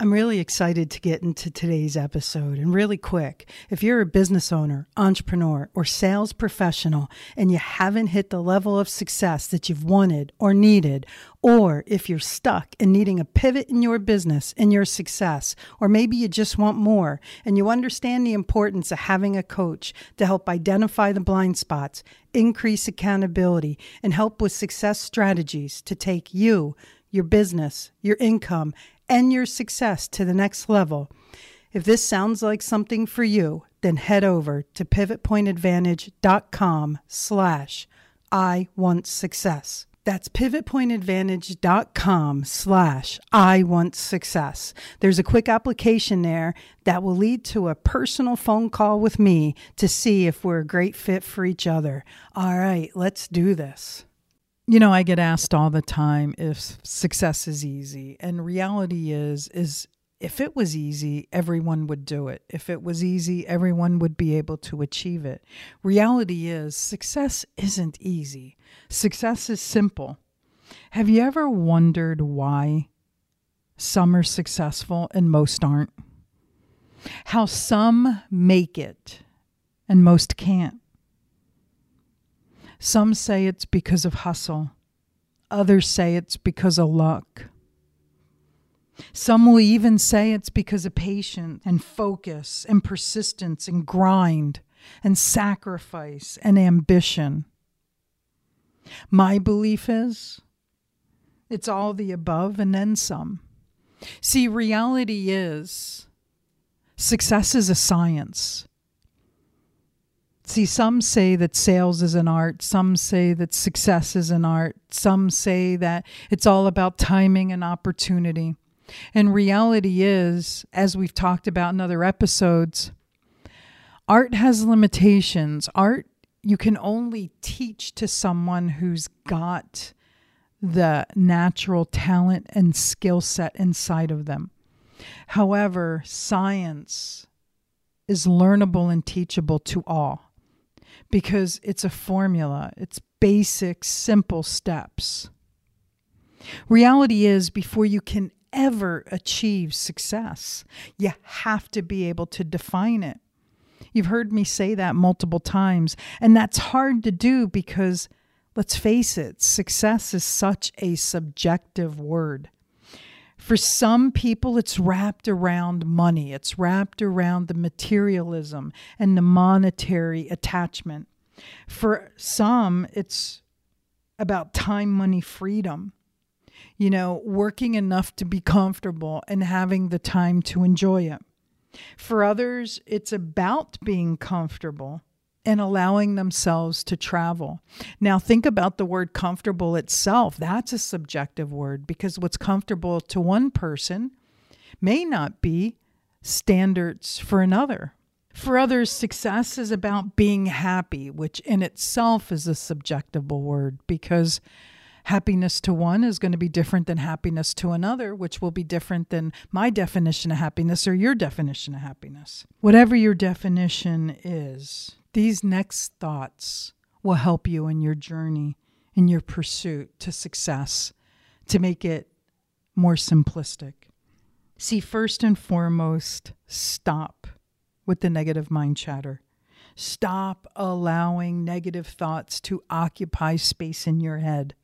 I'm really excited to get into today's episode. And really quick, if you're a business owner, entrepreneur, or sales professional and you haven't hit the level of success that you've wanted or needed, or if you're stuck and needing a pivot in your business and your success, or maybe you just want more and you understand the importance of having a coach to help identify the blind spots, increase accountability, and help with success strategies to take you, your business, your income, and your success to the next level. If this sounds like something for you, then head over to pivotpointadvantage.com slash I want success. That's pivotpointadvantage.com slash I want success. There's a quick application there that will lead to a personal phone call with me to see if we're a great fit for each other. All right, let's do this. You know, I get asked all the time if success is easy, and reality is is if it was easy, everyone would do it. If it was easy, everyone would be able to achieve it. Reality is success isn't easy. Success is simple. Have you ever wondered why some are successful and most aren't? How some make it and most can't? Some say it's because of hustle, others say it's because of luck. Some will even say it's because of patience and focus and persistence and grind and sacrifice and ambition. My belief is it's all the above and then some. See, reality is success is a science. See, some say that sales is an art. Some say that success is an art. Some say that it's all about timing and opportunity. And reality is, as we've talked about in other episodes, art has limitations. Art, you can only teach to someone who's got the natural talent and skill set inside of them. However, science is learnable and teachable to all because it's a formula, it's basic, simple steps. Reality is, before you can ever achieve success, you have to be able to define it. You've heard me say that multiple times, and that's hard to do because, let's face it, success is such a subjective word. For some people, it's wrapped around money, it's wrapped around the materialism and the monetary attachment. For some, it's about time, money, freedom. You know, working enough to be comfortable and having the time to enjoy it. For others, it's about being comfortable and allowing themselves to travel. Now, think about the word comfortable itself. That's a subjective word because what's comfortable to one person may not be standards for another. For others, success is about being happy, which in itself is a subjective word because happiness to one is going to be different than happiness to another, which will be different than my definition of happiness or your definition of happiness. Whatever your definition is, these next thoughts will help you in your journey, in your pursuit to success, to make it more simplistic. See, first and foremost, stop with the negative mind chatter. Stop allowing negative thoughts to occupy space in your head.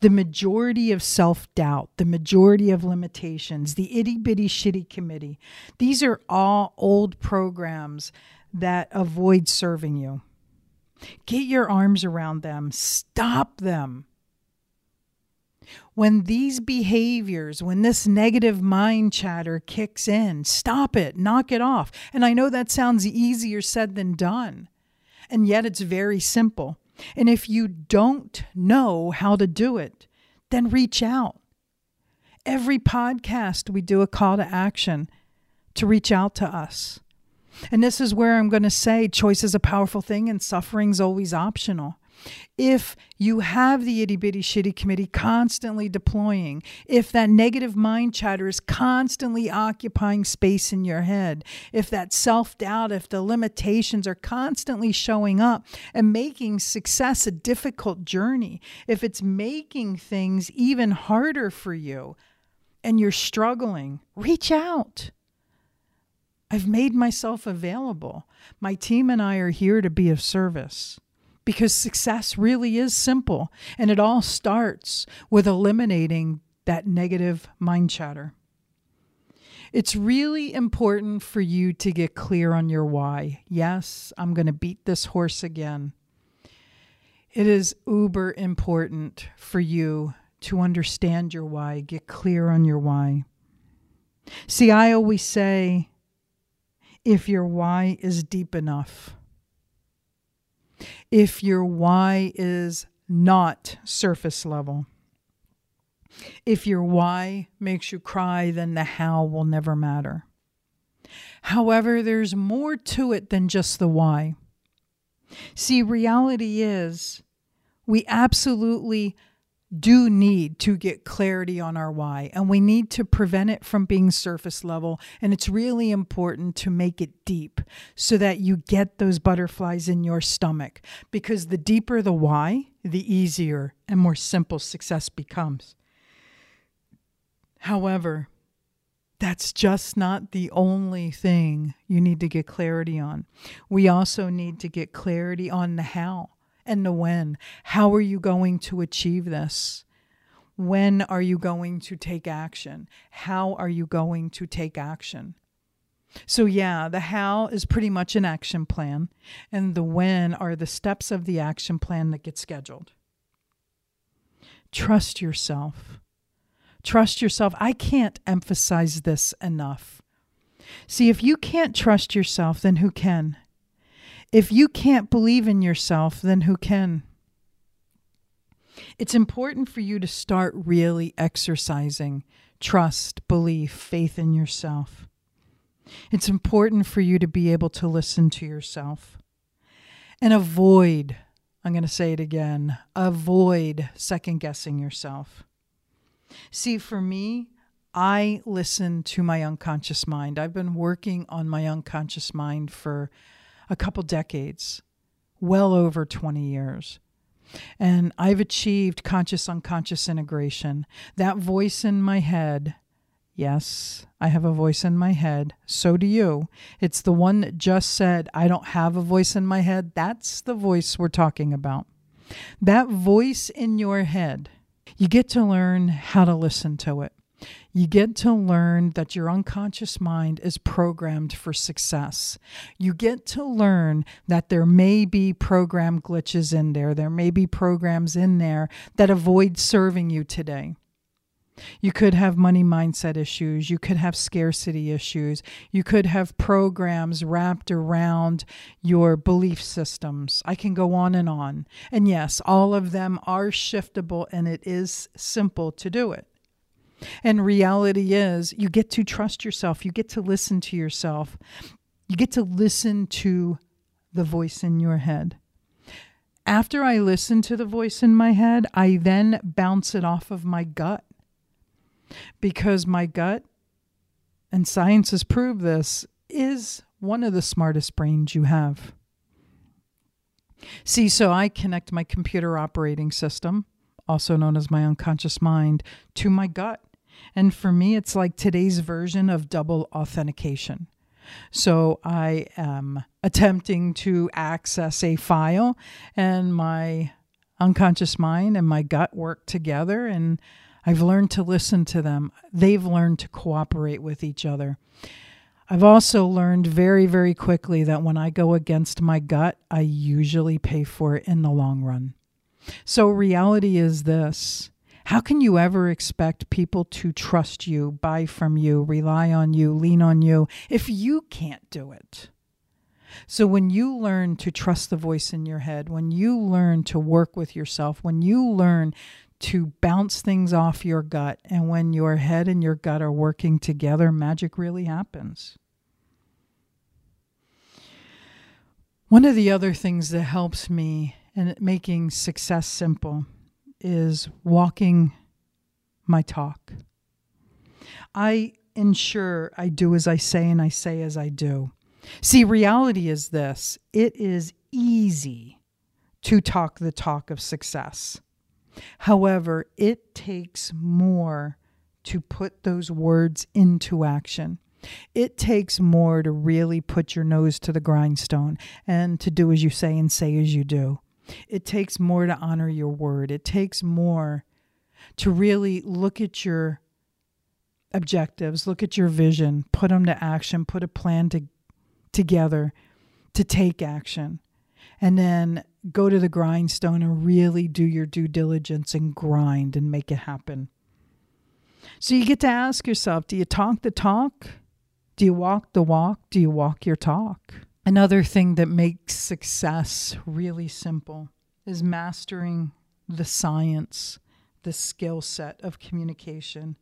The majority of self doubt, the majority of limitations, the itty bitty shitty committee, these are all old programs that avoid serving you. Get your arms around them, stop them. When these behaviors, when this negative mind chatter kicks in, stop it, knock it off. And I know that sounds easier said than done. And yet it's very simple. And if you don't know how to do it, then reach out. Every podcast, we do a call to action to reach out to us. And this is where I'm going to say choice is a powerful thing and suffering's always optional. If you have the itty bitty shitty committee constantly deploying, if that negative mind chatter is constantly occupying space in your head, if that self doubt, if the limitations are constantly showing up and making success a difficult journey, if it's making things even harder for you and you're struggling, reach out. I've made myself available. My team and I are here to be of service because success really is simple and it all starts with eliminating that negative mind chatter. It's really important for you to get clear on your why. Yes, I'm going to beat this horse again. It is uber important for you to understand your why, get clear on your why. See, I always say if your why is deep enough, if your why is not surface level, if your why makes you cry, then the how will never matter. However, there's more to it than just the why. See, reality is we absolutely do need to get clarity on our why, and we need to prevent it from being surface level. And it's really important to make it deep so that you get those butterflies in your stomach. Because the deeper the why, the easier and more simple success becomes. However, that's just not the only thing you need to get clarity on. We also need to get clarity on the how and the when. How are you going to achieve this? When are you going to take action? How are you going to take action? So, yeah, the how is pretty much an action plan, and the when are the steps of the action plan that get scheduled. Trust yourself. Trust yourself. I can't emphasize this enough. See, if you can't trust yourself, then who can? If you can't believe in yourself, then who can? It's important for you to start really exercising trust, belief, faith in yourself. It's important for you to be able to listen to yourself and avoid, I'm going to say it again, avoid second guessing yourself. See, for me, I listen to my unconscious mind. I've been working on my unconscious mind for a couple decades, well over 20 years. And I've achieved conscious unconscious integration. That voice in my head, yes, I have a voice in my head. So do you. It's the one that just said, I don't have a voice in my head. That's the voice we're talking about. That voice in your head, you get to learn how to listen to it. You get to learn that your unconscious mind is programmed for success. You get to learn that there may be program glitches in there. There may be programs in there that avoid serving you today. You could have money mindset issues. You could have scarcity issues. You could have programs wrapped around your belief systems. I can go on and on. And yes, all of them are shiftable and it is simple to do it. And reality is, you get to trust yourself, you get to listen to yourself, you get to listen to the voice in your head. After I listen to the voice in my head, I then bounce it off of my gut. Because my gut, and science has proved this, is one of the smartest brains you have. See, so I connect my computer operating system, also known as my unconscious mind, to my gut. And for me, it's like today's version of double authentication. So I am attempting to access a file, and my unconscious mind and my gut work together, and I've learned to listen to them. They've learned to cooperate with each other. I've also learned very, very quickly that when I go against my gut, I usually pay for it in the long run. So, reality is this How can you ever expect people to trust you, buy from you, rely on you, lean on you if you can't do it? So, when you learn to trust the voice in your head, when you learn to work with yourself, when you learn to bounce things off your gut, and when your head and your gut are working together, magic really happens. One of the other things that helps me in making success simple is walking my talk. I ensure I do as I say and I say as I do. See, reality is this it is easy to talk the talk of success. However, it takes more to put those words into action. It takes more to really put your nose to the grindstone and to do as you say and say as you do. It takes more to honor your word. It takes more to really look at your objectives, look at your vision, put them to action, put a plan to, together to take action, and then go to the grindstone and really do your due diligence and grind and make it happen. So you get to ask yourself do you talk the talk? Do you walk the walk? Do you walk your talk? Another thing that makes success really simple is mastering the science, the skill set of communication.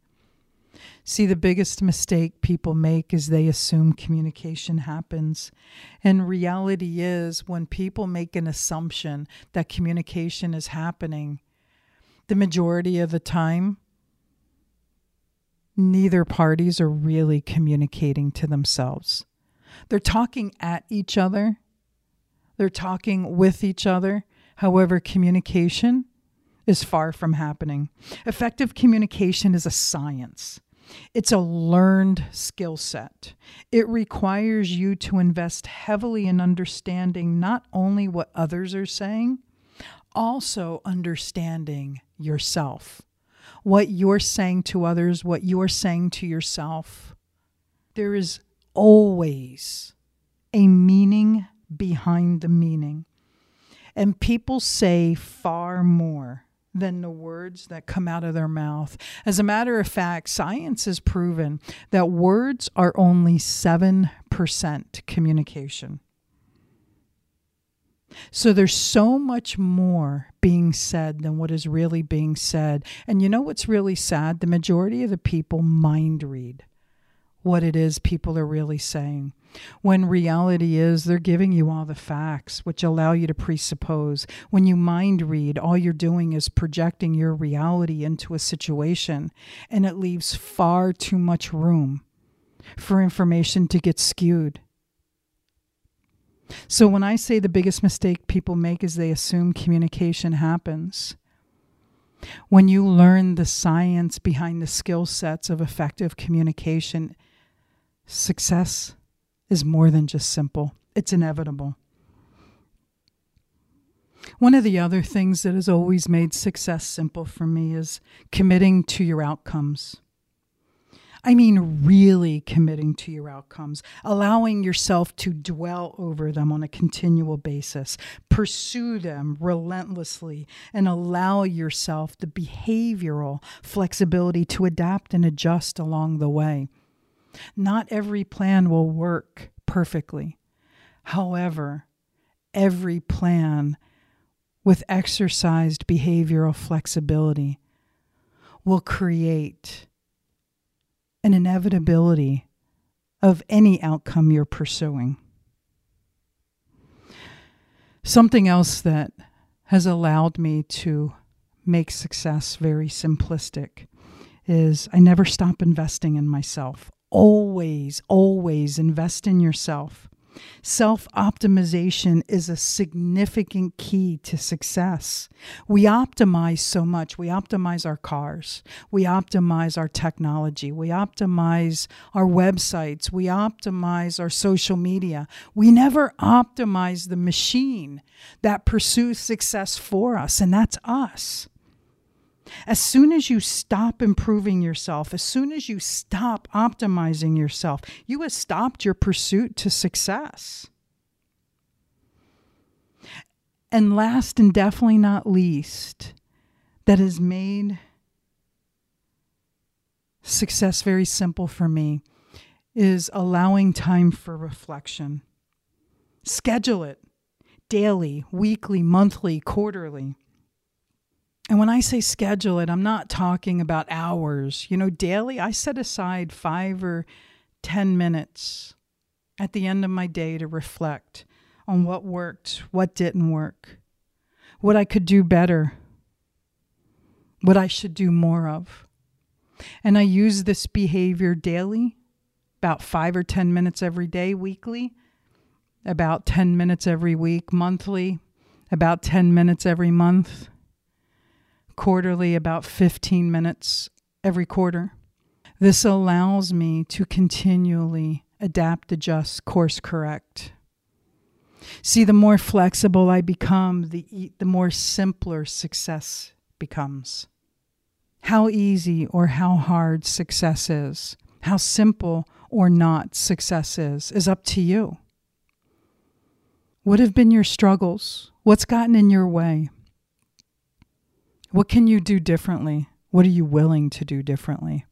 See, the biggest mistake people make is they assume communication happens. And reality is, when people make an assumption that communication is happening, the majority of the time, neither parties are really communicating to themselves. They're talking at each other, they're talking with each other. However, communication is far from happening. Effective communication is a science. It's a learned skill set. It requires you to invest heavily in understanding not only what others are saying, also understanding yourself, what you're saying to others, what you're saying to yourself. There is always a meaning behind the meaning. And people say far more than the words that come out of their mouth. As a matter of fact, science has proven that words are only 7% communication. So there's so much more being said than what is really being said. And you know what's really sad? The majority of the people mind read what it is people are really saying. When reality is they're giving you all the facts, which allow you to presuppose. When you mind read, all you're doing is projecting your reality into a situation, and it leaves far too much room for information to get skewed. So, when I say the biggest mistake people make is they assume communication happens, when you learn the science behind the skill sets of effective communication, Success is more than just simple, it's inevitable. One of the other things that has always made success simple for me is committing to your outcomes. I mean, really committing to your outcomes, allowing yourself to dwell over them on a continual basis, pursue them relentlessly, and allow yourself the behavioral flexibility to adapt and adjust along the way. Not every plan will work perfectly. However, every plan with exercised behavioral flexibility will create an inevitability of any outcome you're pursuing. Something else that has allowed me to make success very simplistic is I never stop investing in myself always, always invest in yourself. Self optimization is a significant key to success. We optimize so much. We optimize our cars. We optimize our technology. We optimize our websites. We optimize our social media. We never optimize the machine that pursues success for us, and that's us. As soon as you stop improving yourself, as soon as you stop optimizing yourself, you have stopped your pursuit to success. And last and definitely not least, that has made success very simple for me is allowing time for reflection. Schedule it daily, weekly, monthly, quarterly. And when I say schedule it, I'm not talking about hours. You know, daily, I set aside five or 10 minutes at the end of my day to reflect on what worked, what didn't work, what I could do better, what I should do more of. And I use this behavior daily, about five or 10 minutes every day, weekly, about 10 minutes every week, monthly, about 10 minutes every month, quarterly, about 15 minutes every quarter. This allows me to continually adapt, adjust, course correct. See, the more flexible I become, the, the more simpler success becomes. How easy or how hard success is, how simple or not success is, is up to you. What have been your struggles? What's gotten in your way? What can you do differently? What are you willing to do differently?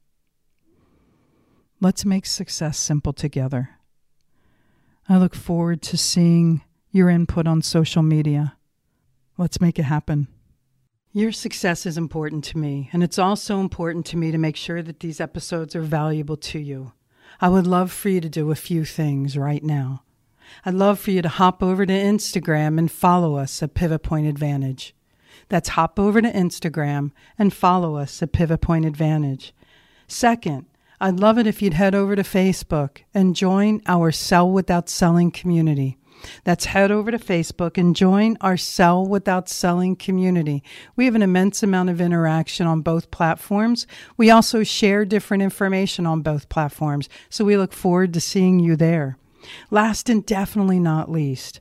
Let's make success simple together. I look forward to seeing your input on social media. Let's make it happen. Your success is important to me, and it's also important to me to make sure that these episodes are valuable to you. I would love for you to do a few things right now. I'd love for you to hop over to Instagram and follow us at Pivot Point Advantage. That's hop over to Instagram and follow us at Pivot Point Advantage. Second, I'd love it if you'd head over to Facebook and join our Sell Without Selling community. That's head over to Facebook and join our Sell Without Selling community. We have an immense amount of interaction on both platforms. We also share different information on both platforms, so we look forward to seeing you there. Last and definitely not least,